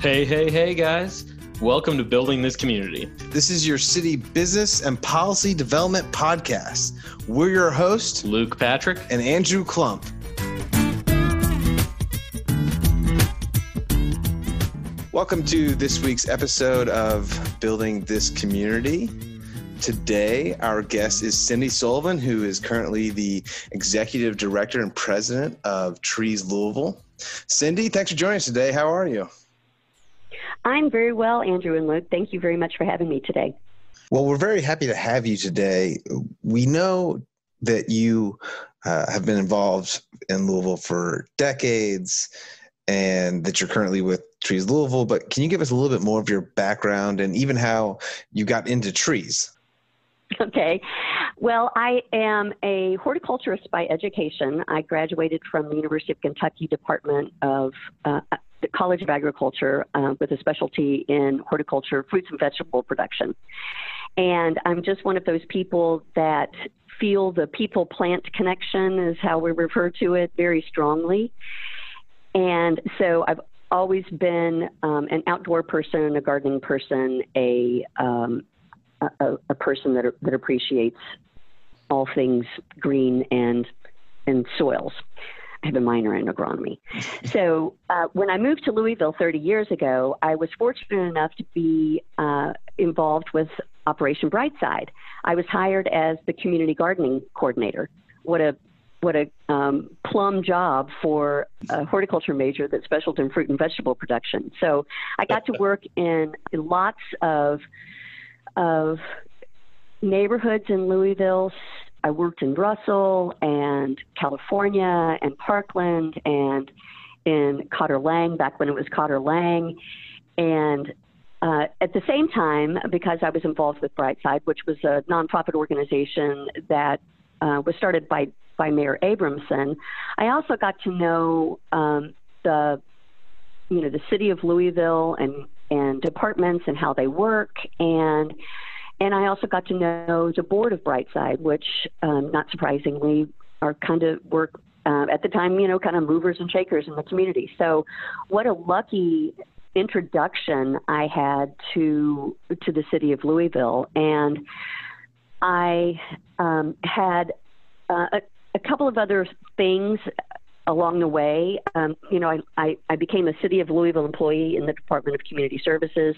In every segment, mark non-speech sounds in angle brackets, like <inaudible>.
Hey, hey, hey, guys. Welcome to Building This Community. This is your city business and policy development podcast. We're your hosts, Luke Patrick. and Andrew Klump. Welcome to this week's episode of Building This Community. Today, our guest is Cindi Sullivan, who is currently the executive director and president of Trees Louisville. Cindi, thanks for joining us today. How are you? I'm very well, Andrew and Luke. Thank you very much for having me today. Well, we're very happy to have you today. We know that you uh, have been involved in Louisville for decades and that you're currently with Trees Louisville, but can you give us a little bit more of your background and even how you got into trees? Okay. Well, I am a horticulturist by education. I graduated from the University of Kentucky Department of uh, the College of Agriculture uh, with a specialty in horticulture, fruits and vegetable production. And I'm just one of those people that feel the people plant connection, is how we refer to it, very strongly. And so I've always been um, an outdoor person, a gardening person, a, um, a, a person that, that appreciates all things green and, and soils. I have a minor in agronomy. <laughs> so uh, when I moved to Louisville 30 years ago, I was fortunate enough to be uh, involved with Operation Brightside. I was hired as the community gardening coordinator. What a what a um, plum job for a horticulture major that specialized in fruit and vegetable production. So I got to <laughs> work in lots of of neighborhoods in Louisville. I worked in Russell and California and Parkland and in Cotter Lang back when it was Cotter Lang. And uh, at the same time, because I was involved with Brightside, which was a nonprofit organization that uh, was started by, by Mayor Abramson, I also got to know um, the you know the city of Louisville and and departments and how they work and and I also got to know the board of Brightside, which, um, not surprisingly, are kind of work uh, at the time, you know, kind of movers and shakers in the community. So, what a lucky introduction I had to to the city of Louisville, and I um, had uh, a, a couple of other things along the way. Um, you know, I, I, I became a city of Louisville employee in the Department of Community Services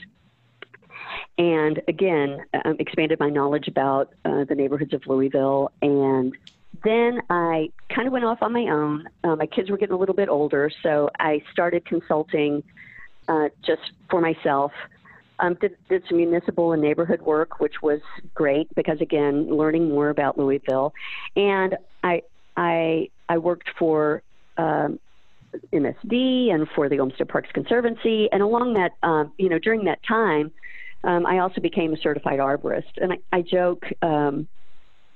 and again um, expanded my knowledge about uh, the neighborhoods of Louisville. And then I kind of went off on my own. Uh, my kids were getting a little bit older, so I started consulting uh, just for myself. Um, did, did some municipal and neighborhood work, which was great because again, learning more about Louisville, and I I I worked for um, MSD and for the Olmsted Parks Conservancy, and along that, um, you know, during that time, um, I also became a certified arborist, and I, I joke um,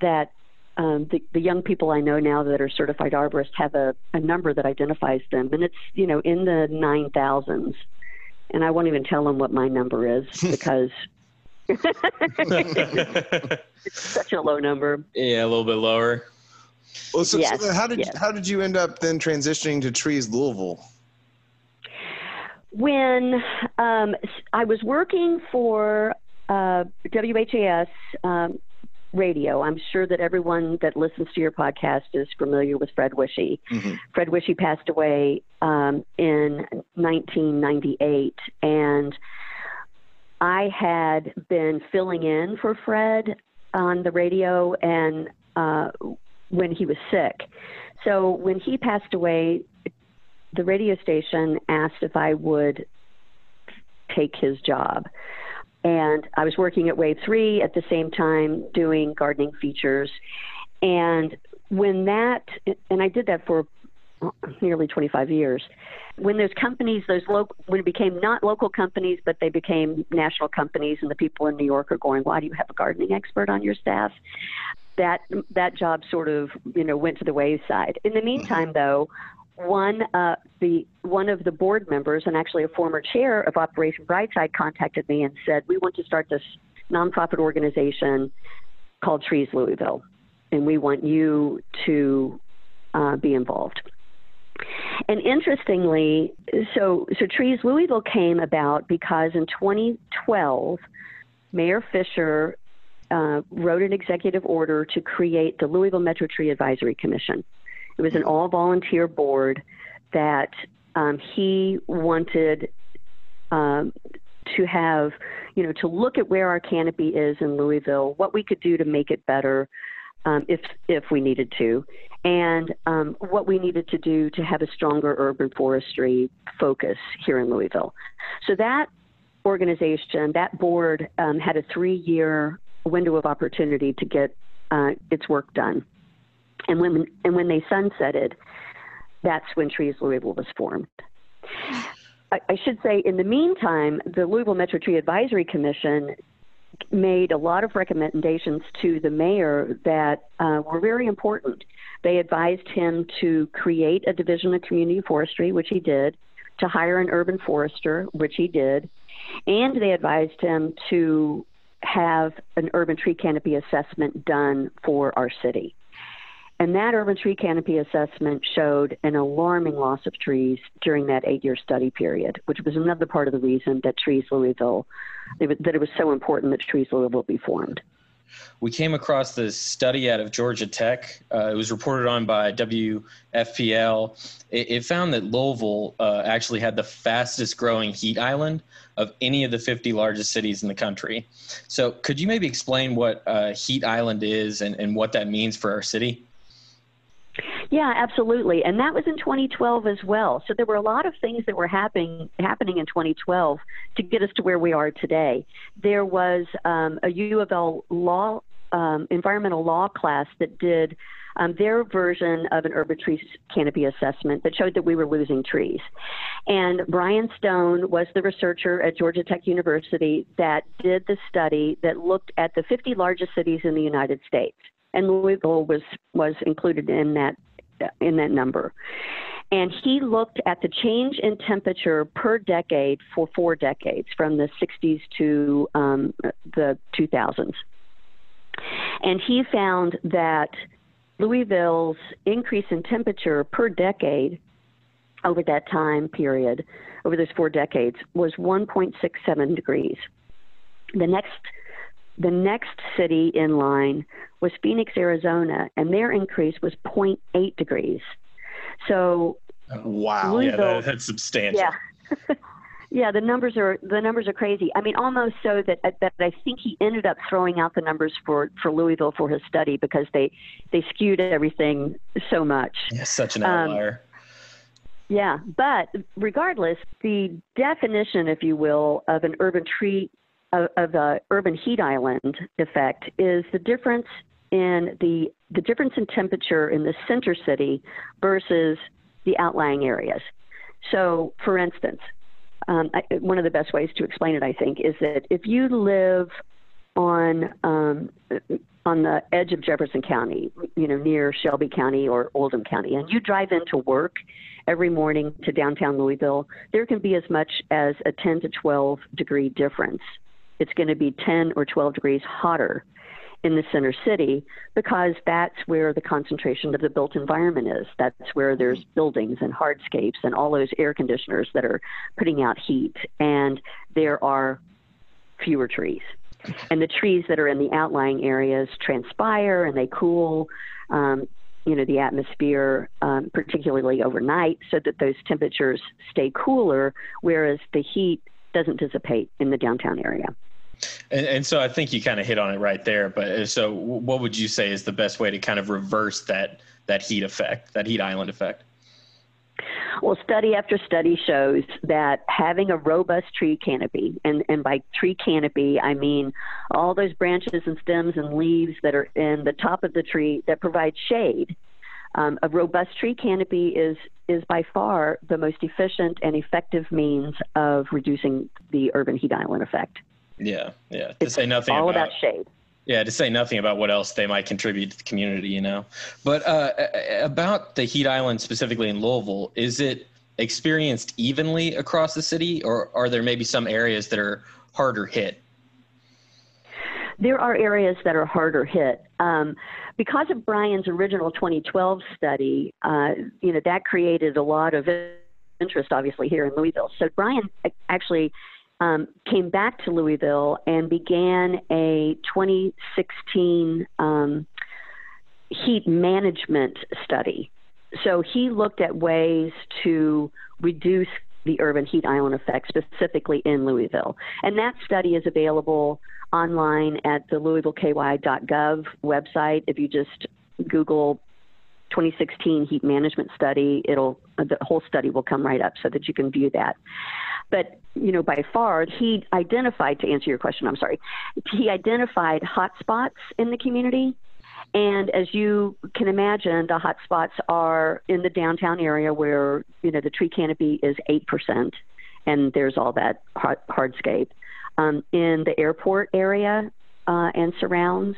that um, the, the young people I know now that are certified arborists have a, a number that identifies them, and it's you know in the nine thousands, and I won't even tell them what my number is <laughs> because it's <laughs> such a low number. Yeah, a little bit lower. Well, so, Yes, so how did yes. how did you end up then transitioning to Trees Louisville? When um, I was working for uh, WHAS um, radio, I'm sure that everyone that listens to your podcast is familiar with Fred Wiche. Mhm. Fred Wiche passed away um, in 1998, and I had been filling in for Fred on the radio and uh, when he was sick. So when he passed away, the radio station asked if I would take his job. And I was working at Wave 3 at the same time doing gardening features. And when that, and I did that for nearly 25 years. When those companies, those local, when it became not local companies, but they became national companies, and the people in New York are going, "Why do you have a gardening expert on your staff?" That that job sort of you know went to the wayside. In the mm-hmm. meantime, though, one uh, the one of the board members and actually a former chair of Operation Brightside contacted me and said, "We want to start this nonprofit organization called Trees Louisville, and we want you to uh, be involved." And interestingly, so so Trees Louisville came about because in 2012, Mayor Fisher uh, wrote an executive order to create the Louisville Metro Tree Advisory Commission. It was an all volunteer board that um, he wanted um, to have, you know, to look at where our canopy is in Louisville, what we could do to make it better um, if if we needed to, and um, what we needed to do to have a stronger urban forestry focus here in Louisville. So that organization, that board, um, had a three-year window of opportunity to get uh, its work done, and when and when they sunsetted, that's when Trees Louisville was formed. I, I should say, in the meantime, the Louisville Metro Tree Advisory Commission made a lot of recommendations to the mayor that uh, were very important. They advised him to create a division of community forestry, which he did, to hire an urban forester, which he did, and they advised him to have an urban tree canopy assessment done for our city. And that urban tree canopy assessment showed an alarming loss of trees during that eight year study period, which was another part of the reason that Trees Louisville, that it was so important that Trees Louisville be formed. We came across this study out of Georgia Tech. Uh, it was reported on by WFPL. It, it found that Louisville uh, actually had the fastest growing heat island of any of the 50 largest cities in the country. So, could you maybe explain what uh, heat island is and, and what that means for our city? Yeah, absolutely. And that was in 2012 as well. So there were a lot of things that were happening happening in 2012 to get us to where we are today. There was um, a U of L law um, environmental law class that did um, their version of an urban tree canopy assessment that showed that we were losing trees. And Brian Stone was the researcher at Georgia Tech University that did the study that looked at the 50 largest cities in the United States and Louisville was was included in that in that number. And he looked at the change in temperature per decade for four decades, from the 60s to um, the 2000s. And he found that Louisville's increase in temperature per decade over that time period, over those four decades, was 1.67 degrees. The next the next city in line was Phoenix, Arizona, and their increase was 0.8 degrees. So, wow, yeah, that, that's substantial. Yeah. <laughs> yeah, the numbers are the numbers are crazy. I mean, almost so that that I think he ended up throwing out the numbers for for Louisville for his study because they they skewed everything so much. Yeah, such an outlier. Um, yeah, but regardless, the definition, if you will, of an urban tree of, of the urban heat island effect is the difference in the the difference in temperature in the center city versus the outlying areas. So, for instance, um, I, one of the best ways to explain it, I think, is that if you live on um, on the edge of Jefferson County, you know, near Shelby County or Oldham County, and you drive into work every morning to downtown Louisville, there can be as much as a 10 to 12 degree difference it's going to be 10 or 12 degrees hotter in the center city because that's where the concentration of the built environment is. That's where there's buildings and hardscapes and all those air conditioners that are putting out heat, and there are fewer trees. And the trees that are in the outlying areas transpire and they cool. Um, you know the atmosphere, um, particularly overnight, so that those temperatures stay cooler, whereas the heat doesn't dissipate in the downtown area. And, and so I think you kind of hit on it right there. But uh, so, what would you say is the best way to kind of reverse that that heat effect, that heat island effect? Well, study after study shows that having a robust tree canopy, and, and by tree canopy, I mean all those branches and stems and leaves that are in the top of the tree that provide shade. Um, a robust tree canopy is is by far the most efficient and effective means of reducing the urban heat island effect. Yeah, yeah. To say nothing all about, about shade. Yeah, to say nothing about what else they might contribute to the community, you know. But uh, about the heat island specifically in Louisville, is it experienced evenly across the city, or are there maybe some areas that are harder hit? there are areas that are harder hit. Um, because of Brian's original 2012 study, uh, you know, that created a lot of interest, obviously, here in Louisville. So Brian actually um, came back to Louisville and began a 2016 um, heat management study. So he looked at ways to reduce the urban heat island effect, specifically in Louisville. And that study is available online at the louisvilleky.gov website. If you just Google 2016 heat management study, it'll the whole study will come right up so that you can view that. But you know, by far, he identified to answer your question. I'm sorry, he identified hotspots in the community and as you can imagine, the hot spots are in the downtown area where, you know, the tree canopy is 8%, and there's all that hard, hardscape. Um, in the airport area uh, and surrounds,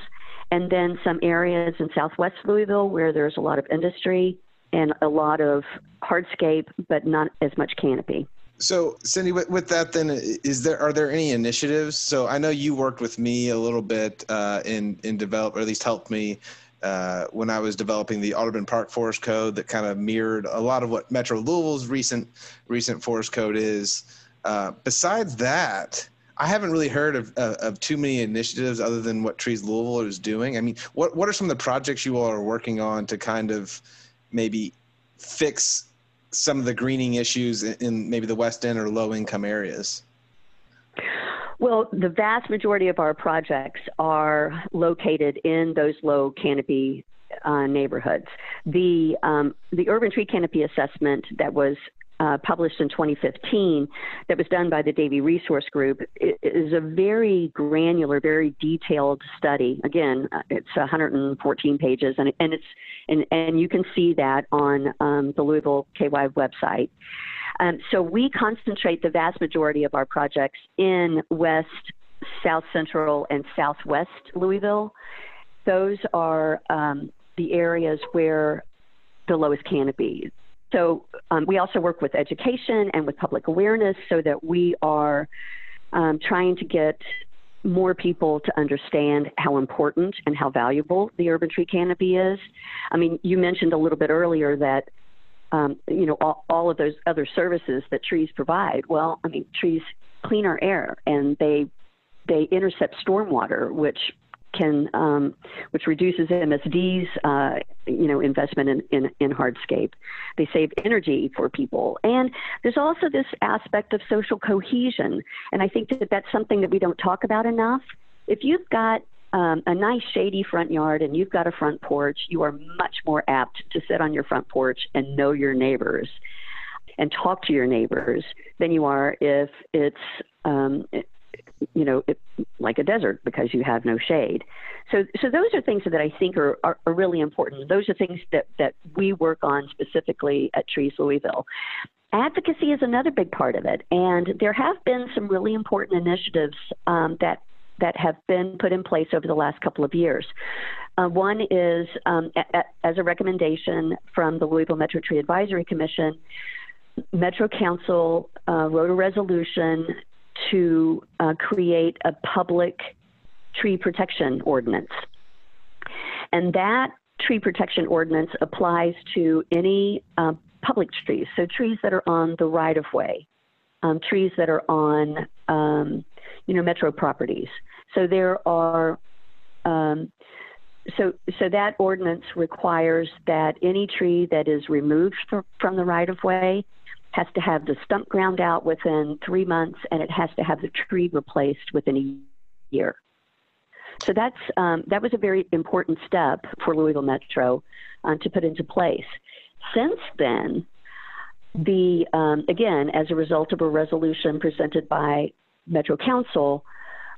and then some areas in southwest Louisville where there's a lot of industry and a lot of hardscape, but not as much canopy. So, Cindi, with, with, that, then, is there are there any initiatives? So, I know you worked with me a little bit uh, in in develop, or at least helped me uh, when I was developing the Audubon Park Forest Code, that kind of mirrored a lot of what Metro Louisville's recent recent forest code is. Uh, besides that, I haven't really heard of, of, of too many initiatives other than what Trees Louisville is doing. I mean, what what are some of the projects you all are working on to kind of maybe fix some of the greening issues in maybe the West End or low income areas? Well, the vast majority of our projects are located in those low canopy uh, neighborhoods. The um, the urban tree canopy assessment that was uh, published in 2015 that was done by the Davey Resource Group is a very granular, very detailed study. Again, uh, it's 114 pages, and, and it's and, and you can see that on um, the Louisville KY website. Um, so we concentrate the vast majority of our projects in West, South Central, and Southwest Louisville. Those are um, the areas where the lowest canopy so um, we also work with education and with public awareness so that we are um, trying to get more people to understand how important and how valuable the urban tree canopy is. I mean, you mentioned a little bit earlier that um, you know all, all, of those other services that trees provide. Well, I mean, trees clean our air and they they intercept stormwater, which can, um, which reduces MSD's, uh, you know, investment in, in, in hardscape. They save energy for people. And there's also this aspect of social cohesion. And I think that that's something that we don't talk about enough. If you've got um, a nice shady front yard and you've got a front porch, you are much more apt to sit on your front porch and know your neighbors and talk to your neighbors than you are if it's um, you know, it, like a desert because you have no shade. So, so those are things that I think are, are, are really important. Those are things that, that we work on specifically at Trees Louisville. Advocacy is another big part of it, and there have been some really important initiatives um, that that have been put in place over the last couple of years. Uh, one is, um, a, a, as a recommendation from the Louisville Metro Tree Advisory Commission, Metro Council uh, wrote a resolution to uh, create a public tree protection ordinance. And that tree protection ordinance applies to any uh, public trees, so trees that are on the right of way, um, trees that are on, um, you know, metro properties. So there are, um, so so that ordinance requires that any tree that is removed from the right of way has to have the stump ground out within three months, and it has to have the tree replaced within a year. So that's um, that was a very important step for Louisville Metro uh, to put into place. Since then, the um, again as a result of a resolution presented by Metro Council,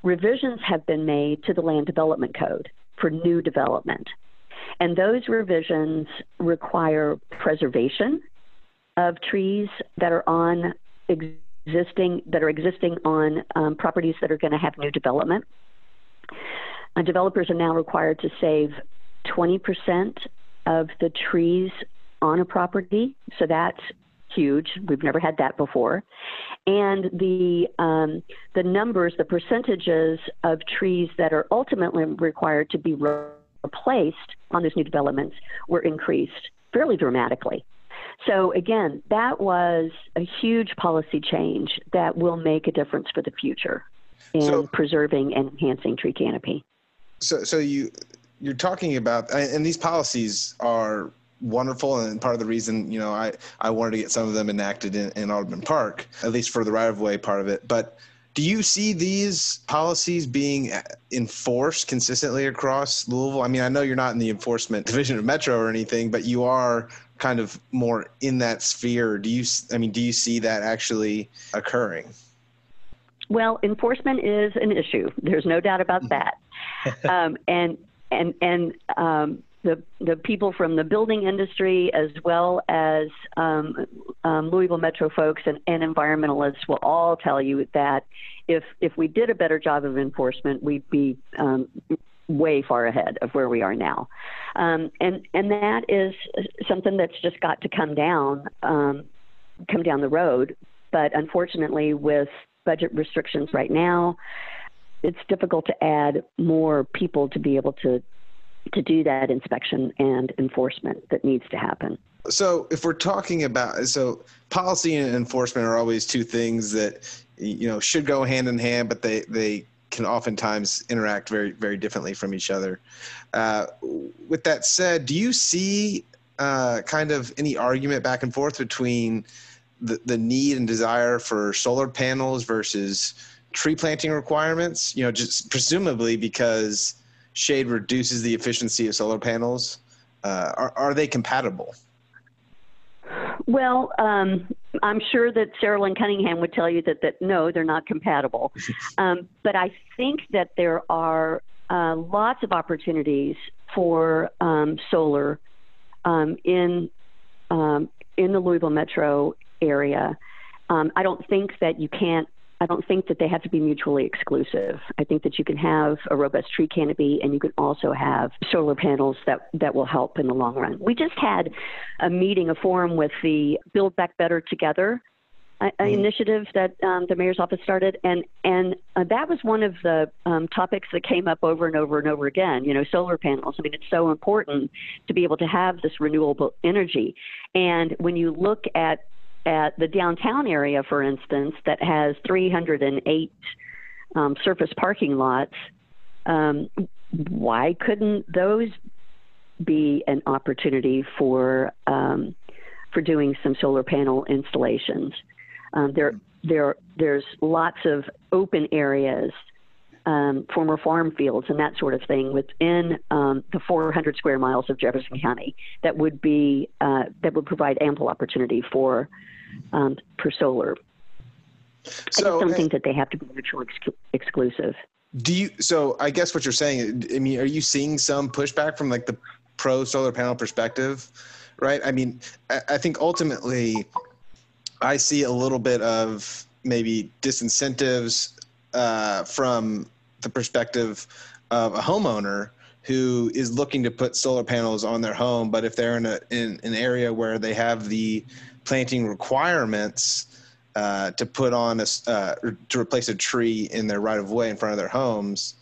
revisions have been made to the Land Development Code for new development, and those revisions require preservation of trees that are on existing that are existing on um, properties that are going to have new development. Uh, developers are now required to save 20% of the trees on a property. So that's huge. We've never had that before. And the, um, the numbers, the percentages of trees that are ultimately required to be replaced on those new developments were increased fairly dramatically. So, again, that was a huge policy change that will make a difference for the future in so, preserving and enhancing tree canopy. So, so you you're talking about, and these policies are wonderful and part of the reason you know i i wanted to get some of them enacted in, in audubon park at least for the right of way part of it but do you see these policies being enforced consistently across louisville i mean i know you're not in the enforcement division of metro or anything but you are kind of more in that sphere. Do you i mean do you see that actually occurring? Well enforcement is an issue. There's no doubt about that. <laughs> Um, and and and um, the, the people from the building industry as well as um, um, Louisville Metro folks and, and, environmentalists will all tell you that if if we did a better job of enforcement, we'd be um, way far ahead of where we are now, um, and and that is something that's just got to come down um, come down the road. But unfortunately, with budget restrictions right now, it's difficult to add more people to be able to to do that inspection and enforcement that needs to happen. So, if we're talking about so policy and enforcement are always two things that you know should go hand in hand, but they they can oftentimes interact very very differently from each other. Uh, with that said, do you see uh, kind of any argument back and forth between the, the need and desire for solar panels versus tree planting requirements? You know, just presumably because shade reduces the efficiency of solar panels. Uh, are, are they compatible? Well, um, I'm sure that Sarah Lynn Cunningham would tell you that, that no, they're not compatible. <laughs> Um, but I think that there are uh, lots of opportunities for um, solar um, in um, in the Louisville metro area. Um, I don't think that you can't I don't think that they have to be mutually exclusive. I think that you can have a robust tree canopy and you can also have solar panels that, that will help in the long run. We just had a meeting, a forum with the Build Back Better Together uh, mm-hmm. initiative that um, the mayor's office started, and and uh, that was one of the um, topics that came up over and over and over again. You know, solar panels. I mean, it's so important to be able to have this renewable energy, and when you look at at the downtown area, for instance, that has 308 um, surface parking lots, um, why couldn't those be an opportunity for um, for doing some solar panel installations? Um, there, there, there's lots of open areas, um, former farm fields, and that sort of thing within um, the 400 square miles of Jefferson County that would be uh, that would provide ample opportunity for um, for solar. So, I don't think that they have to be mutually ex- exclusive. Do you? So I guess what you're saying. I mean, are you seeing some pushback from like the pro solar panel perspective? Right. I mean, I, I think ultimately, I see a little bit of maybe disincentives uh, from the perspective of a homeowner who is looking to put solar panels on their home, but if they're in a in an area where they have the planting requirements uh, to put on a uh, to replace a tree in their right of way in front of their homes,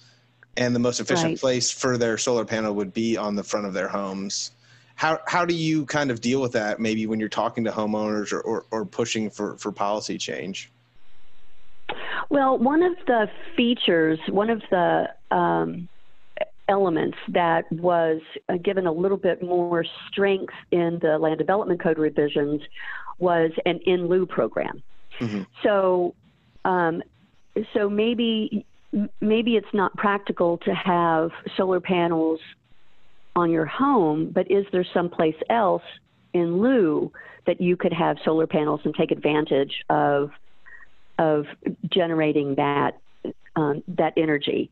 and the most efficient right. place for their solar panel would be on the front of their homes. How how do you kind of deal with that? Maybe when you're talking to homeowners or, or, or pushing for, for policy change. Well, one of the features, one of the um, elements that was uh, given a little bit more strength in the land development code revisions was an in lieu program. Mm-hmm. So, um, so maybe maybe it's not practical to have solar panels on your home, but is there someplace else in lieu that you could have solar panels and take advantage of of generating that um, that energy?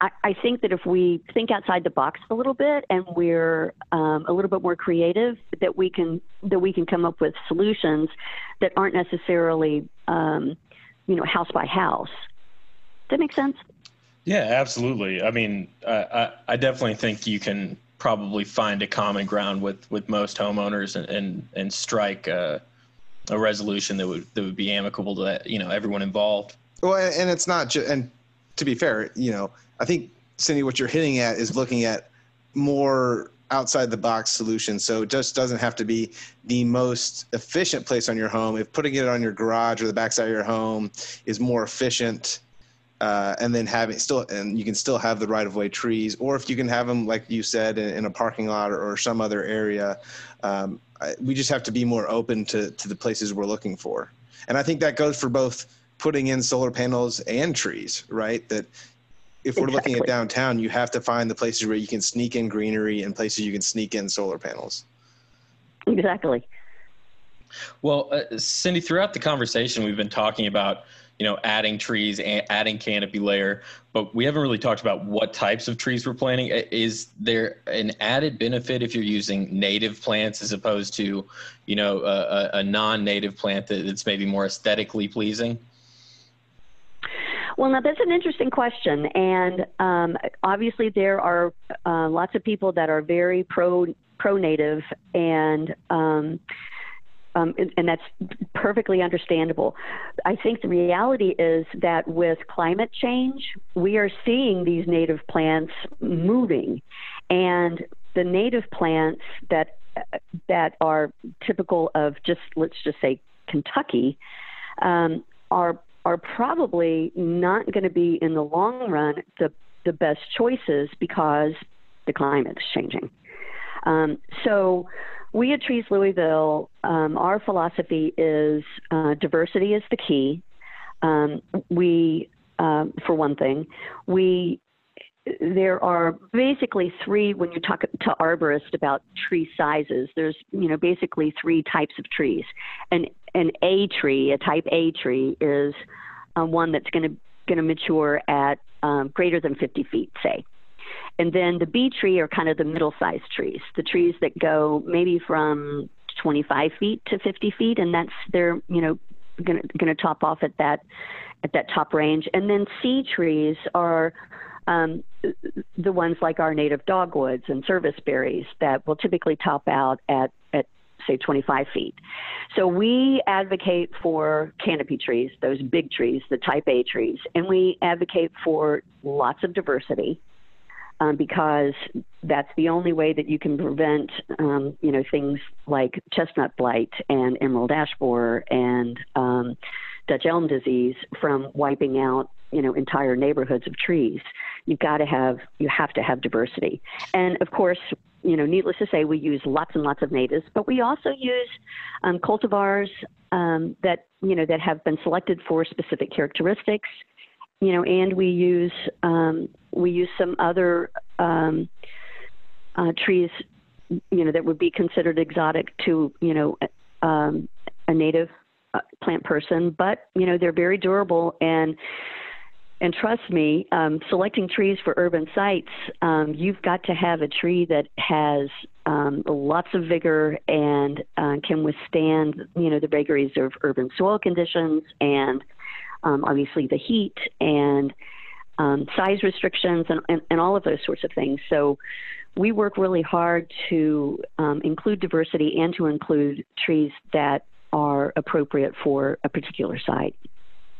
I, I think that if we think outside the box a little bit and we're um, a little bit more creative, that we can that we can come up with solutions that aren't necessarily, um, you know, house by house. Does that make sense? Yeah, absolutely. I mean, I, I definitely think you can probably find a common ground with, with most homeowners and, and, and strike uh, a resolution that would that would be amicable to you know everyone involved. Well, and it's not just and to be fair, you know, I think Cindi, what you're hitting at is looking at more outside the box solution. So it just doesn't have to be the most efficient place on your home. If putting it on your garage or the backside of your home is more efficient, uh, and then having still, and you can still have the right of way trees, or if you can have them, like you said, in, in a parking lot or, or some other area, um, I, we just have to be more open to, to the places we're looking for. And I think that goes for both putting in solar panels and trees, right? That if we're exactly. looking at downtown, you have to find the places where you can sneak in greenery and places you can sneak in solar panels. Exactly. Well, uh, Cindi, throughout the conversation, we've been talking about you know adding trees, and adding canopy layer, but we haven't really talked about what types of trees we're planting. Is there an added benefit if you're using native plants as opposed to you know a, a non-native plant that's maybe more aesthetically pleasing? Well, now that's an interesting question, and um, obviously there are uh, lots of people that are very pro pro native, and um, um, and, and, that's perfectly understandable. I think the reality is that with climate change, we are seeing these native plants moving, and the native plants that that are typical of just let's just say Kentucky um, are are probably not going to be in the long run the the best choices because the climate is changing. Um, so, we at Trees Louisville, um, our philosophy is uh, diversity is the key. Um, we, uh, for one thing, we there are basically three when you talk to arborists about tree sizes there's you know basically three types of trees an an a tree a type a tree is um, one that's going to going to mature at um, greater than 50 feet say and then the b tree are kind of the middle sized trees the trees that go maybe from 25 feet to 50 feet and that's they're you know going to top off at that at that top range and then c trees are um, the ones like our native dogwoods and service berries that will typically top out at, at say 25 feet. So we advocate for canopy trees, those big trees, the type A trees, and we advocate for lots of diversity. Um, because that's the only way that you can prevent, um, you know, things like chestnut blight and emerald ash borer and um, Dutch elm disease from wiping out you know entire neighborhoods of trees. You've got to have you have to have diversity. And of course you know needless to say we use lots and lots of natives but we also use um, cultivars um, that you know that have been selected for specific characteristics you know and we use um, we use some other um, uh, trees you know that would be considered exotic to you know um, a native uh, plant person. But you know they're very durable and and trust me, um, selecting trees for urban sites, um, you've got to have a tree that has um, lots of vigor and uh, can withstand, you know, the vagaries of urban soil conditions and um, obviously the heat and um, size restrictions and, and, and, all of those sorts of things. So we work really hard to um, include diversity and to include trees that are appropriate for a particular site,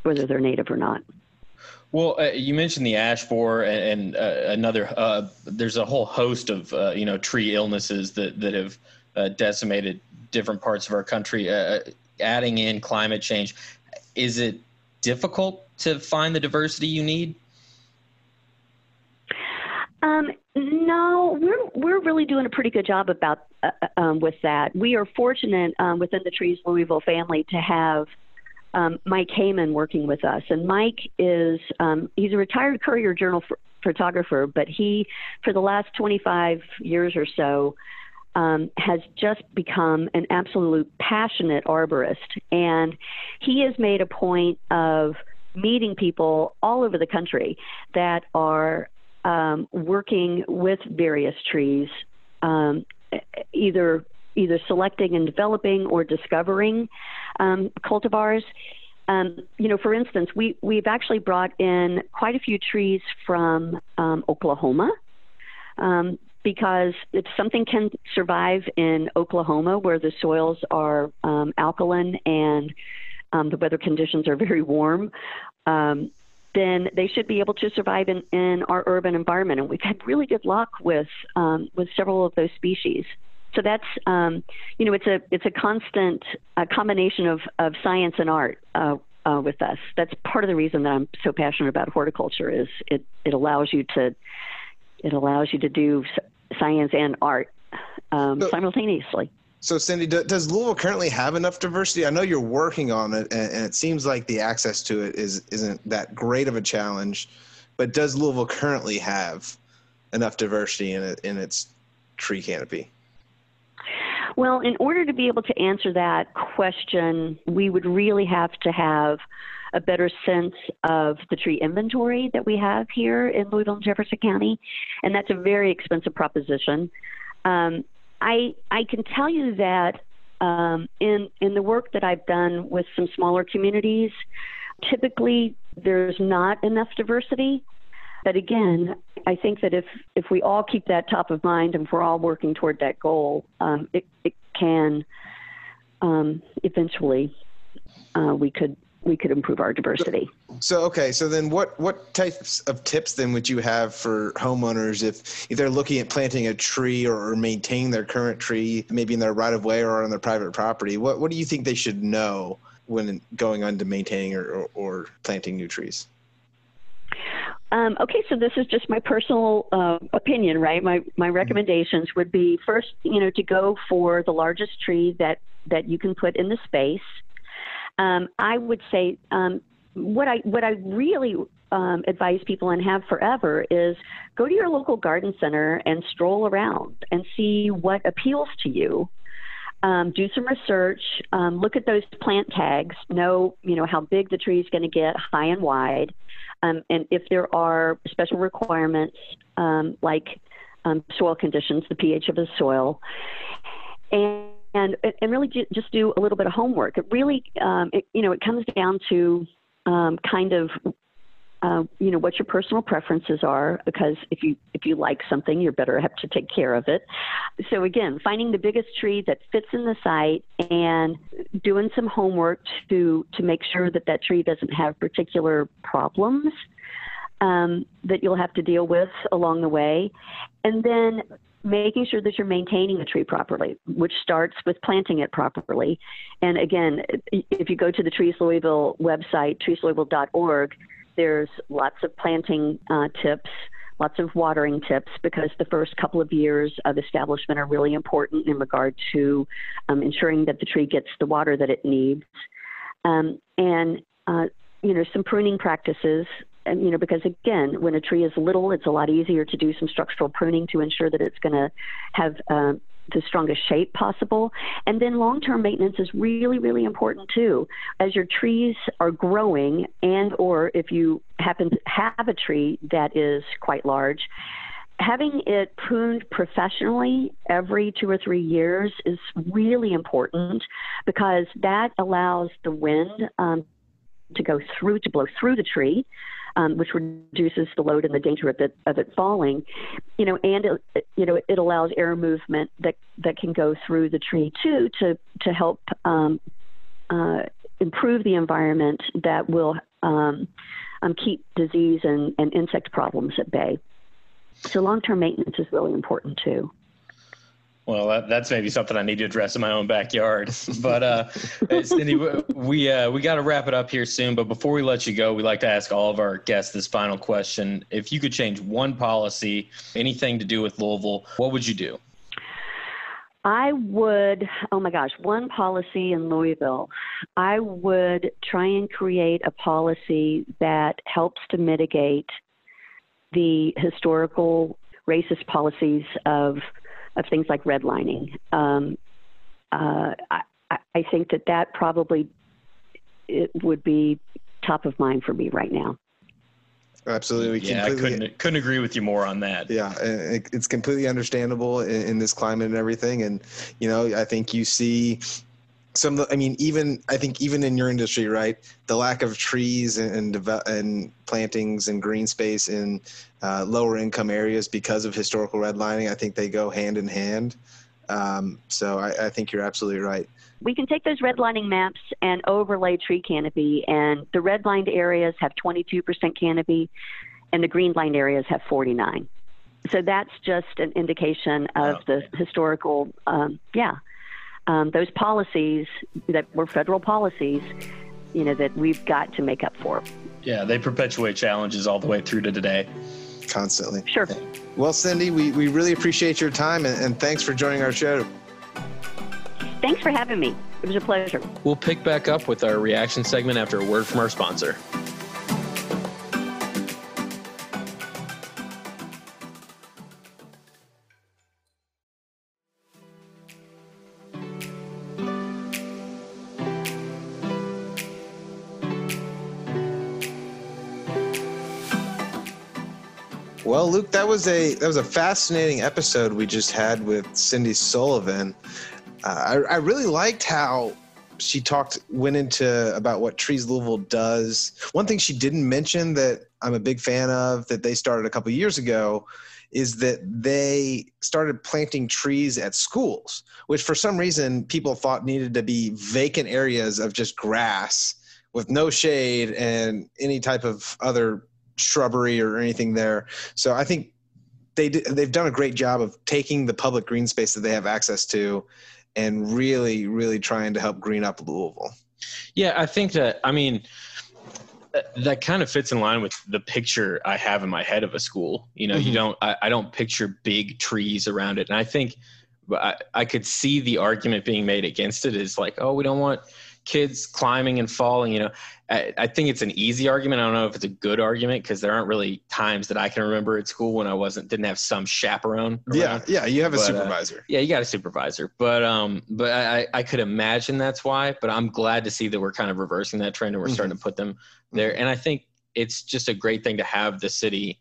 whether they're native or not. Well, uh, you mentioned the ash borer and, and uh, another. Uh, there's a whole host of uh, you know tree illnesses that that have uh, decimated different parts of our country. Uh, adding in climate change, is it difficult to find the diversity you need? Um, no, we're we're really doing a pretty good job about um, with that. We are fortunate um, within the Trees Louisville family to have um, Mike Hayman working with us. And Mike is um, he's a retired Courier Journal photographer, but he for the last 25 years or so um, has just become an absolute passionate arborist, and he has made a point of meeting people all over the country that are um, working with various trees, um, either either selecting and developing or discovering um, cultivars. Um, you know, for instance, we, we've actually brought in quite a few trees from um, Oklahoma. Um, because if something can survive in Oklahoma where the soils are um, alkaline and um, the weather conditions are very warm, um, then they should be able to survive in, in our urban environment. And we've had really good luck with um, with several of those species. So that's um, you know it's a it's a constant combination of, of science and art uh, uh, with us. That's part of the reason that I'm so passionate about horticulture. Is it it allows you to it allows you to do science and art um, so, simultaneously. So, Cindi, does Louisville currently have enough diversity? I know you're working on it, and, and, it seems like the access to it is isn't that great of a challenge. But does Louisville currently have enough diversity in it in its tree canopy? Well, in order to be able to answer that question, we would really have to have a better sense of the tree inventory that we have here in Louisville and Jefferson County, and that's a very expensive proposition. Um, I I can tell you that um, in in the work that I've done with some smaller communities, typically there's not enough diversity. But again, I think that if if we all keep that top of mind and if we're all working toward that goal, um, it it can um, eventually uh, we could we could improve our diversity. So okay, so then what what types of tips then would you have for homeowners if if they're looking at planting a tree or, or maintaining their current tree, maybe in their right of way or on their private property? What what do you think they should know when going on to maintaining or, or, or planting new trees? Um, okay, so this is just my personal uh, opinion, right? My my mm-hmm. recommendations would be first, you know, to go for the largest tree that that you can put in the space. Um, I would say um, what I what I really um, advise people and have forever is go to your local garden center and stroll around and see what appeals to you. Um, do some research. Um, look at those plant tags. Know you know how big the tree is going to get, high and wide, um, and if there are special requirements um, like um, soil conditions, the pH of the soil, and and and really just do a little bit of homework. It really, um, it, you know, it comes down to um, kind of, uh, you know, what your personal preferences are. Because if you if you like something, you're better have to take care of it. So again, finding the biggest tree that fits in the site and doing some homework to to make sure that that tree doesn't have particular problems. Um, that you'll have to deal with along the way. And then making sure that you're maintaining the tree properly, which starts with planting it properly. And again, if you go to the Trees Louisville website, treeslouisville.org, there's lots of planting uh, tips, lots of watering tips, because the first couple of years of establishment are really important in regard to um, ensuring that the tree gets the water that it needs. Um, and uh, you know, some pruning practices you know, because again, when a tree is little, it's a lot easier to do some structural pruning to ensure that it's going to have uh, the strongest shape possible. And then long term maintenance is really, really important too. As your trees are growing, and or if you happen to have a tree that is quite large, having it pruned professionally every two or three years is really important because that allows the wind um, to go through, to blow through the tree um, which reduces the load and the danger of it, of it falling. You know, and it, you know it allows air movement that that can go through the tree too to to help um, uh, improve the environment that will um, um keep disease and, and insect problems at bay. So long-term maintenance is really important too. Well, that, that's maybe something I need to address in my own backyard. But uh, Cindi, we uh, we got to wrap it up here soon. But before we let you go, we like to ask all of our guests this final question: If you could change one policy, anything to do with Louisville, what would you do? I would, oh my gosh, one policy in Louisville. I would try and create a policy that helps to mitigate the historical racist policies of of things like redlining. Um, uh, I, I think that that probably it would be top of mind for me right now. Absolutely. Yeah, I couldn't couldn't agree with you more on that. Yeah, it's completely understandable in, in, this climate and everything. And you know, I think you see some i mean even i think even in your industry right the lack of trees and and, and plantings and green space in uh, lower income areas because of historical redlining i think they go hand in hand. Um, so I, I, think you're absolutely right. We can take those redlining maps and overlay tree canopy and the redlined areas have 22% canopy and the green lined areas have 49 so that's just an indication of oh, the historical um, yeah um, those policies that were federal policies, you know, that we've got to make up for. Yeah, they perpetuate challenges all the way through to today. Constantly. Sure. Well, Cindi, we, we really appreciate your time and, and thanks for joining our show. Thanks for having me. It was a pleasure. We'll pick back up with our reaction segment after a word from our sponsor. Luke, that was a that was a fascinating episode we just had with Cindi Sullivan. Uh, I, I really liked how she talked went into about what Trees Louisville does. One thing she didn't mention that I'm a big fan of that they started a couple years ago is that they started planting trees at schools, which for some reason people thought needed to be vacant areas of just grass with no shade and any type of other shrubbery or anything there. So I think they they've done a great job of taking the public green space that they have access to and really really trying to help green up Louisville. Yeah, I think that I mean that kind of fits in line with the picture I have in my head of a school. You know, mm-hmm. you don't I, I, don't picture big trees around it. And I think I, I could see the argument being made against it is like, oh, we don't want kids climbing and falling. You know, I, I think it's an easy argument. I don't know if it's a good argument because there aren't really times that I can remember at school when I wasn't didn't have some chaperone. Around. Yeah, yeah, you have a but, uh, supervisor. Uh, yeah, you got a supervisor. But um, but I I could imagine that's why. But I'm glad to see that we're kind of reversing that trend and we're mm-hmm. starting to put them there. Mm-hmm. And I think it's just a great thing to have the city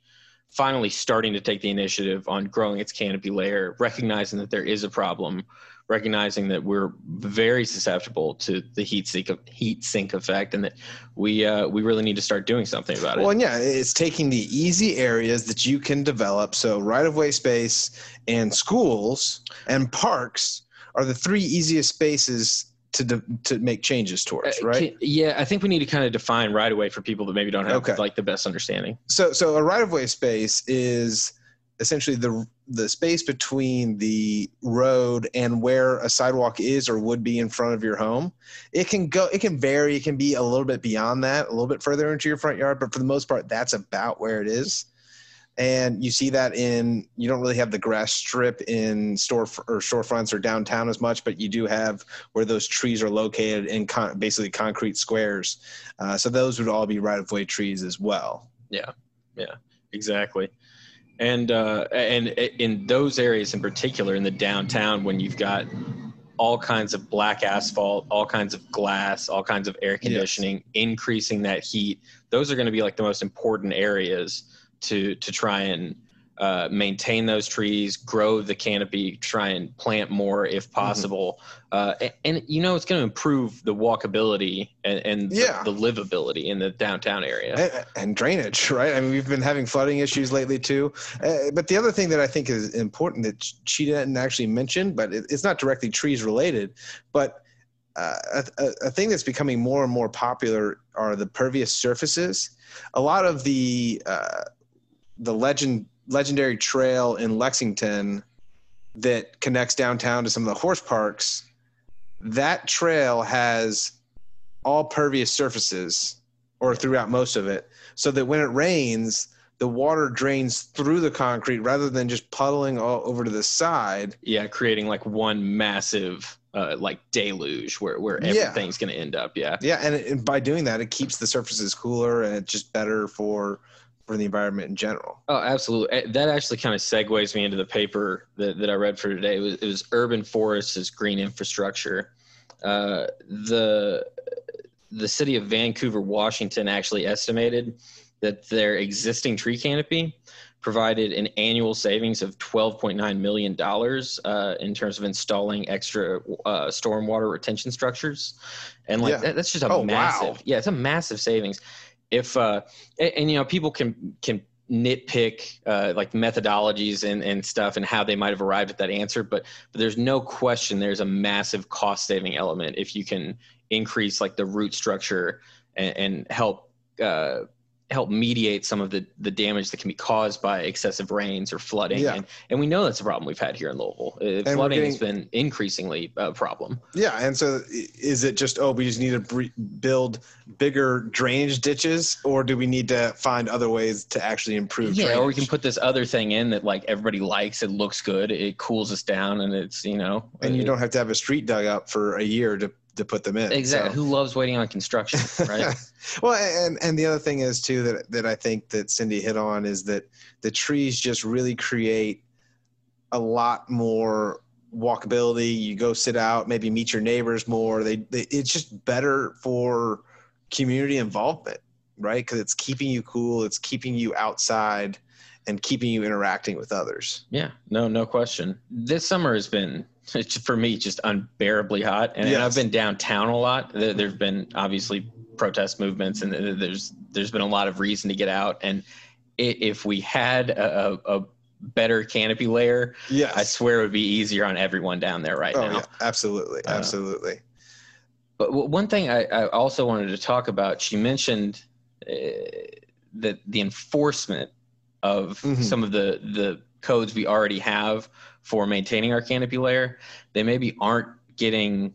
finally starting to take the initiative on growing its canopy layer, recognizing that there is a problem recognizing that we're very susceptible to the heat sink heat sink effect, and that we uh, we really need to start doing something about it. Well, and yeah, it's taking the easy areas that you can develop. So right of way space and schools and parks are the three easiest spaces to de- to make changes towards, uh, right? yeah, I think we need to kind of define right away for people that maybe don't have okay. like the best understanding. So so a right of way space is essentially the the space between the road and where a sidewalk is or would be in front of your home it can go it can vary. It can be a little bit beyond that a little bit further into your front yard but for the most part that's about where it is. And you see that in you don't really have the grass strip in store or storefronts or downtown as much but you do have where those trees are located in con- basically concrete squares. Uh, so those would all be right of way trees as well. Yeah yeah exactly and uh, and in those areas in particular in the downtown when you've got all kinds of black asphalt all kinds of glass all kinds of air conditioning yes. increasing that heat those are going to be like the most important areas to to try and uh, maintain those trees, grow the canopy, try and plant more if mm-hmm. possible. Mm-hmm. Uh, and, and, you know, it's going to improve the walkability and, and yeah. the, the, livability in the downtown area. And, and, drainage, right? I mean, we've been having flooding issues lately too. Uh, but the other thing that I think is important that she didn't actually mention, but it, it's not directly trees related, but uh, a, a, thing that's becoming more and more popular are the pervious surfaces. A lot of the uh, the legend legendary trail in Lexington that connects downtown to some of the horse parks, that trail has all pervious surfaces or throughout most of it so that when it rains the water drains through the concrete rather than just puddling all over to the side yeah creating like one massive uh, like deluge where, where everything's yeah. going to end up yeah yeah and, and by doing that it keeps the surfaces cooler and it's just better for for the environment in general. Oh, absolutely. Eh, that actually kind of segues me into the paper that, that I read for today. It was, it was urban forests as green infrastructure. Uh, the the city of Vancouver, Washington, actually estimated that their existing tree canopy provided an annual savings of $12.9 million uh, in terms of installing extra uh, stormwater retention structures. And like Yeah. that, that's just a Oh, wow. massive, yeah, it's a massive savings. If, uh, and, and, you know, people can, can nitpick uh, like methodologies and, and stuff and how they might have arrived at that answer, but, but there's no question there's a massive cost saving element if you can increase like the root structure and, and help, uh, help mediate some of the, the damage that can be caused by excessive rains or flooding. Yeah. And, and we know that's a problem we've had here in Louisville. Uh, flooding has been increasingly a problem. Yeah, and so is it just oh we just need to build bigger drainage ditches, or do we need to find other ways to actually improve? Yeah, or we can put this other thing in that like everybody likes. It looks good. It cools us down, and it's you know. and you it- don't have to have a street dug up for a year to to put them in. exactly. so. Who loves waiting on construction, <laughs> right? <laughs> well, and and the other thing is too that that I think that Cindi hit on is that the trees just really create a lot more walkability. You go sit out, maybe meet your neighbors more. They, they it's just better for community involvement, right? Because it's keeping you cool, it's keeping you outside, and keeping you interacting with others. yeah, no, no question. This summer has been it's, for me just unbearably hot, and, and I've been downtown a lot. There, there've been obviously protest movements, and there's there's been a lot of reason to get out. And if we had a, a, better canopy layer, Yes. I swear it would be easier on everyone down there right oh now. yeah, absolutely, Uh, absolutely. But one thing I, I also wanted to talk about, she mentioned uh, that the enforcement of Mhm. some of the the codes we already have for maintaining our canopy layer, they maybe aren't getting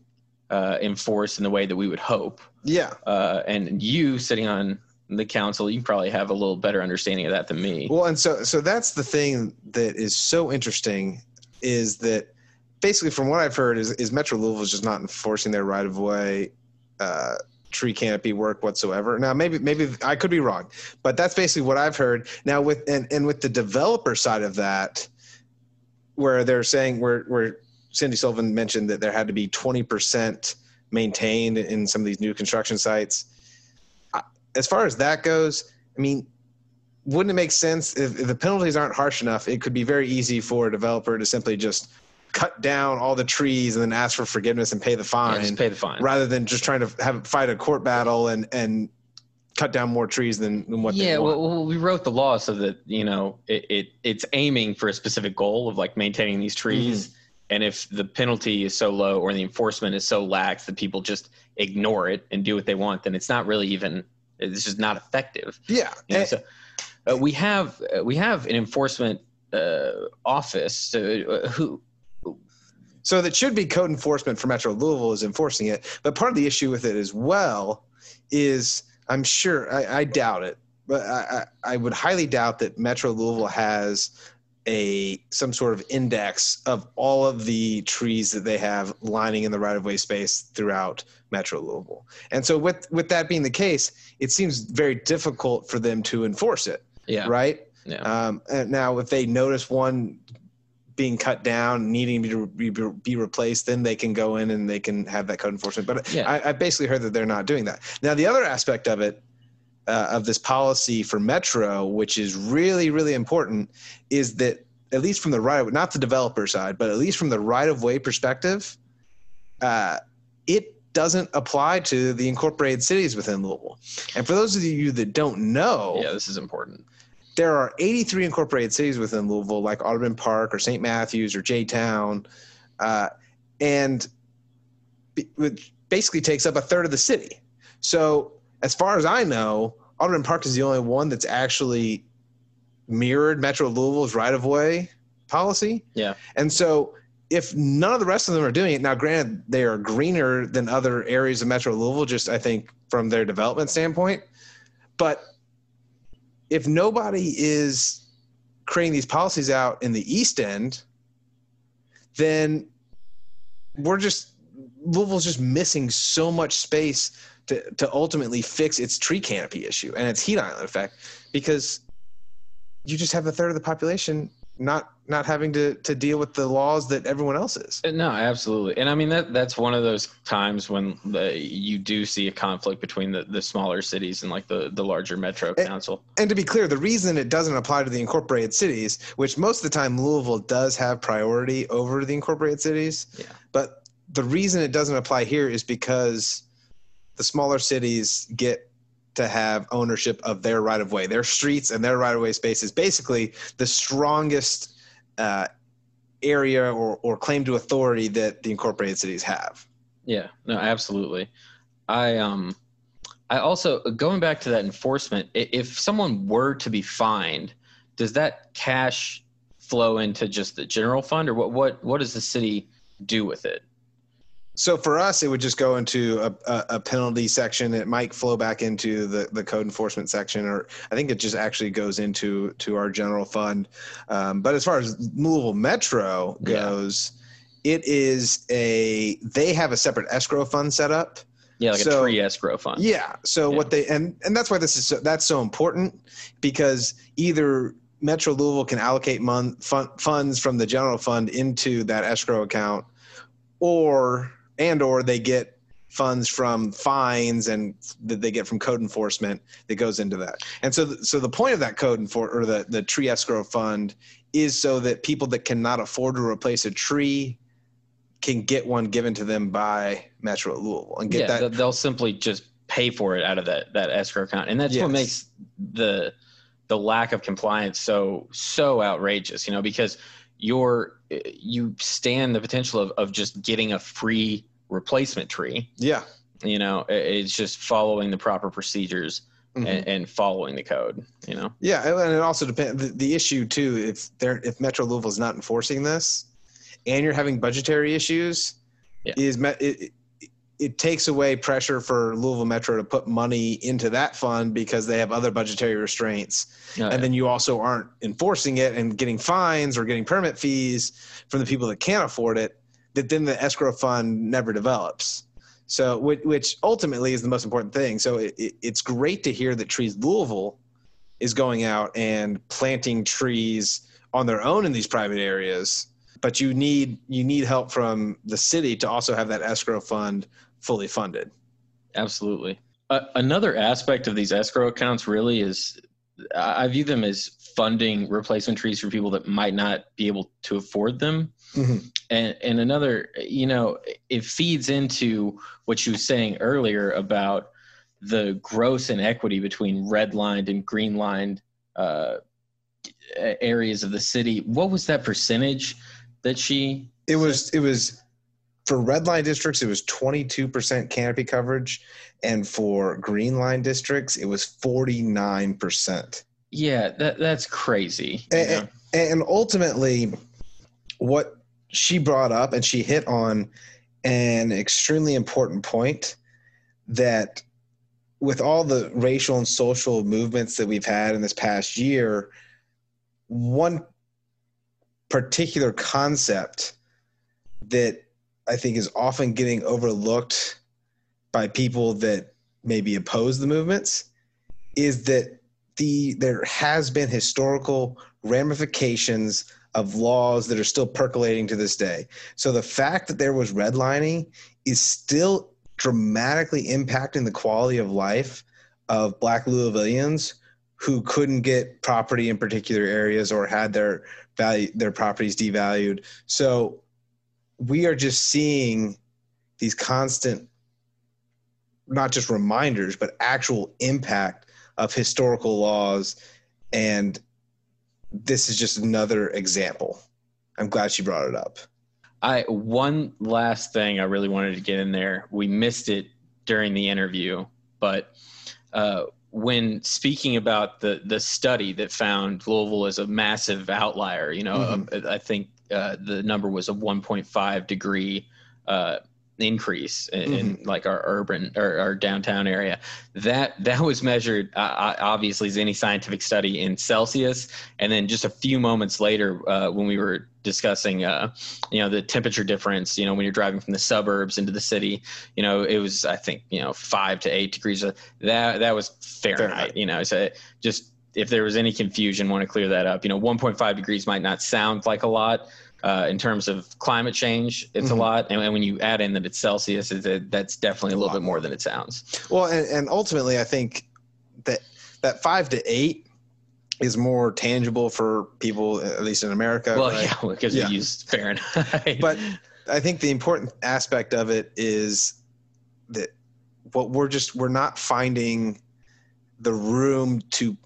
uh, enforced in the way that we would hope. Yeah. Uh, and you sitting on the council, you probably have a little better understanding of that than me. Well, and so so that's the thing that is so interesting is that basically from what I've heard is, is Metro Louisville is just not enforcing their right of way uh, tree canopy work whatsoever. Now maybe maybe I could be wrong, but that's basically what I've heard. Now with and, and with the developer side of that, where they're saying where where Cindi Sullivan mentioned that there had to be twenty percent maintained in some of these new construction sites. As far as that goes, I mean, wouldn't it make sense if, if the penalties aren't harsh enough? It could be very easy for a developer to simply just cut down all the trees and then ask for forgiveness and pay the Yeah, fine, just pay the fine. rather than just trying to have fight a court battle and and cut down more trees than, than what yeah, they want. well, well, we wrote the law so that you know it, it it's aiming for a specific goal of like maintaining these trees. Mm-hmm. And if the penalty is so low or the enforcement is so lax that people just ignore it and do what they want, then it's not really even it's just not effective. yeah, You know, and- so uh, we have uh, we have an enforcement uh, office uh, who So that should be code enforcement for Metro Louisville is enforcing it. But part of the issue with it as well is I'm sure I, I doubt it, but I, I, I would highly doubt that Metro Louisville has a some sort of index of all of the trees that they have lining in the right of way space throughout Metro Louisville. And so with with that being the case, it seems very difficult for them to enforce it, yeah right? yeah Um, and now, if they notice one being cut down, needing to be, be replaced, then they can go in and they can have that code enforcement. But Yeah. I, I basically heard that they're not doing that. Now, the other aspect of it, uh, of this policy for Metro, which is really, really important, is that at least from the right, not the developer side, but at least from the right of way perspective, uh, it doesn't apply to the incorporated cities within Louisville. And for those of you that don't know, yeah this is important. There are 83 incorporated cities within Louisville, like Audubon Park or St. Matthews or J Town, uh, and b- which basically takes up a third of the city. So, as far as I know, Audubon Park is the only one that's actually mirrored Metro Louisville's right of way policy. Yeah. And so, if none of the rest of them are doing it, now granted, they are greener than other areas of Metro Louisville, just I think from their development standpoint. But if nobody is creating these policies out in the East End, then we're just Louisville's just missing so much space to, to ultimately fix its tree canopy issue and its heat island effect because you just have a third of the population not not having to to deal with the laws that everyone else is. Uh, no, absolutely, and I mean that that's one of those times when the, you do see a conflict between the, the smaller cities and like the the larger metro and, council. And to be clear, the reason it doesn't apply to the incorporated cities, which most of the time Louisville does have priority over the incorporated cities, yeah. but the reason it doesn't apply here is because the smaller cities get to have ownership of their right of way, their streets and their right of way spaces. Basically, the strongest uh, area or, or claim to authority that the incorporated cities have. Yeah, no, absolutely. I um, I also going back to that enforcement. If someone were to be fined, does that cash flow into just the general fund, or what? What what does the city do with it? So for us, it would just go into a, a, a, penalty section. It might flow back into the, the code enforcement section, or I think it just actually goes into to our general fund. Um, but as far as Louisville Metro goes, yeah. it is a they have a separate escrow fund set up. Yeah, like so, a tree escrow fund. Yeah. So yeah. what they and and that's why this is so, that's so important because either Metro Louisville can allocate mon, fun, funds from the general fund into that escrow account, or and or they get funds from fines and that they get from code enforcement that goes into that. And so, so the point of that code enfor- or the, the tree escrow fund is so that people that cannot afford to replace a tree can get one given to them by Metro Louisville and get yeah, that. They'll simply just pay for it out of that, that escrow account. And that's yes. what makes the, the lack of compliance so, so outrageous, you know, because you're you stand the potential of, of just getting a free replacement tree. Yeah. You know, it's just following the proper procedures mm-hmm. and, and, following the code, you know? Yeah. And it also depends. The, the issue too, if they're, if Metro Louisville is not enforcing this and you're having budgetary issues yeah. is met, it, it takes away pressure for Louisville Metro to put money into that fund because they have other budgetary restraints. Oh, and yeah. then you also aren't enforcing it and getting fines or getting permit fees from the people that can't afford it, that then the escrow fund never develops. So, which, ultimately is the most important thing. So, it, it, it's great to hear that Trees Louisville is going out and planting trees on their own in these private areas but you need you need help from the city to also have that escrow fund fully funded. Absolutely. Uh, another aspect of these escrow accounts really is I view them as funding replacement trees for people that might not be able to afford them. Mm-hmm. And and another, you know, it feeds into what you were saying earlier about the gross inequity between redlined and greenlined uh, areas of the city. What was that percentage that she? It was it was for red line districts, it was 22% canopy coverage. And for green line districts, it was 49%. Yeah, that, that's crazy. And, and ultimately, what she brought up and she hit on an extremely important point that with all the racial and social movements that we've had in this past year, one particular concept that I think is often getting overlooked by people that maybe oppose the movements is that the there has been historical ramifications of laws that are still percolating to this day. So the fact that there was redlining is still dramatically impacting the quality of life of black Louisvillians who couldn't get property in particular areas or had their value their properties devalued. So we are just seeing these constant not just reminders but actual impact of historical laws. And this is just another example. I'm glad she brought it up. I one last thing i really wanted to get in there. We missed it during the interview but uh, when speaking about the the study that found louisville as a massive outlier you know mm-hmm. i think uh, the number was a 1.5 degree uh, increase in, mm-hmm. in, like our urban or our downtown area. That that was measured uh, obviously as any scientific study in Celsius, and then just a few moments later uh, when we were discussing uh, you know the temperature difference you know when you're driving from the suburbs into the city you know it was i think you know five to eight degrees that that was fahrenheit, fahrenheit. you know so just if there was any confusion, want to clear that up. You know, 1.5 degrees might not sound like a lot. Uh, in terms of climate change, it's Mhm. a lot, and, and when you add in that it's Celsius, it's a, that's definitely a little bit more than it sounds. Well, and, and ultimately, I think that that five to eight is more tangible for people, at least in America. well, right? yeah, because Yeah. we use Fahrenheit. But <laughs> I think the important aspect of it is that what we're just we're not finding the room to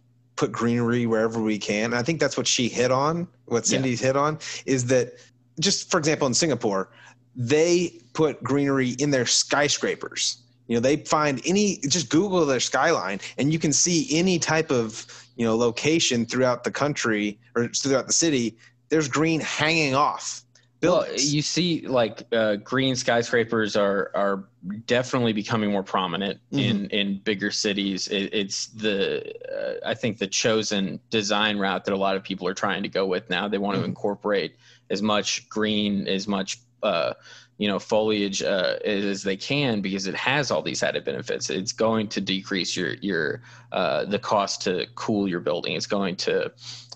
put greenery wherever we can. And I think that's what she hit on. What Yeah. Cindi's hit on is that just for example in Singapore, they put greenery in their skyscrapers. You know, they find any just Google their skyline and you can see any type of, you know, location throughout the country or throughout the city. There's green hanging off. Well, you see, like uh, green skyscrapers are are definitely becoming more prominent in in bigger cities. It, it's the uh, I think the chosen design route that a lot of people are trying to go with now. They want to Mhm. incorporate as much green, as much uh, you know foliage uh, as they can because it has all these added benefits. It's going to decrease your your uh, the cost to cool your building. It's going to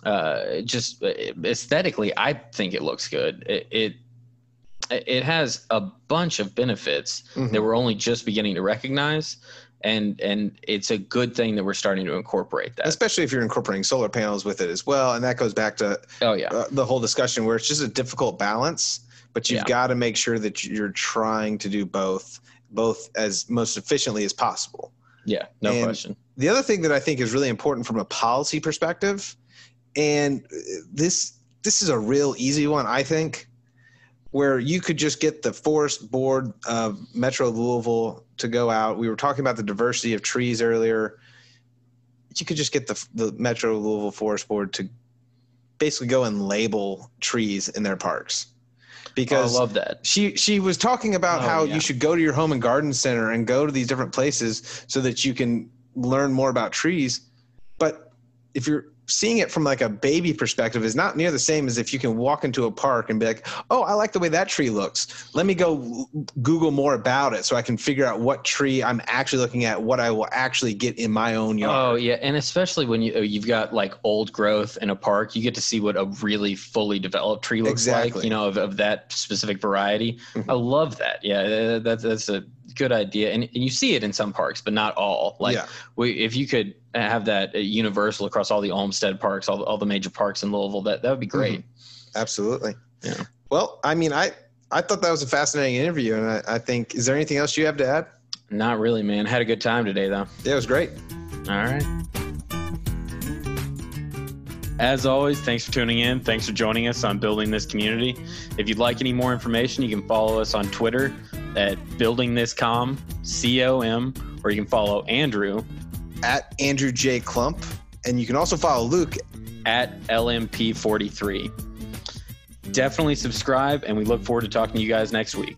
uh, just aesthetically, I think it looks good. It, it it has a bunch of benefits Mhm. that we're only just beginning to recognize, and and it's a good thing that we're starting to incorporate that. especially if you're incorporating solar panels with it as well. And that goes back to Oh yeah, uh, the whole discussion where it's just a difficult balance, but you've Yeah. got to make sure that you're trying to do both, both as most efficiently as possible. yeah, no and- question. The other thing that I think is really important from a policy perspective, and uh, this this is a real easy one, I think, where you could just get the forest board of Metro Louisville to go out. We were talking about the diversity of trees earlier. You could just get the the Metro Louisville Forest Board to basically go and label trees in their parks. Oh, I Because love that. she she was talking about Oh, how yeah. you should go to your home and garden center and go to these different places so that you can learn more about trees but if you're seeing it from like a baby perspective is not near the same as if you can walk into a park and be like oh i like the way that tree looks let me go google more about it so i can figure out what tree i'm actually looking at what i will actually get in my own yard Oh yeah, and especially when you uh, you've got like old growth in a park, you get to see what a really fully developed tree looks like. Exactly. You know, of, of that specific variety. Mhm. I love that. Yeah, uh, that's that's a good idea, and, and you see it in some parks, but not all. Like yeah we, if you could have that uh, universal across all the Olmsted parks, all, the- all the major parks in Louisville, that that would be great. absolutely Yeah. well i mean i i thought that was a fascinating interview and I, I think is there anything else you have to add Not really, man. Had a good time today, though. yeah it was great All right. As always, thanks for tuning in. Thanks for joining us on building this community. If you'd like any more information, you can follow us on Twitter at building this com, C O M, or you can follow Andrew at Andrew J. Clump. And you can also follow Luke. at LMP43. Definitely subscribe, and we look forward to talking to you guys next week.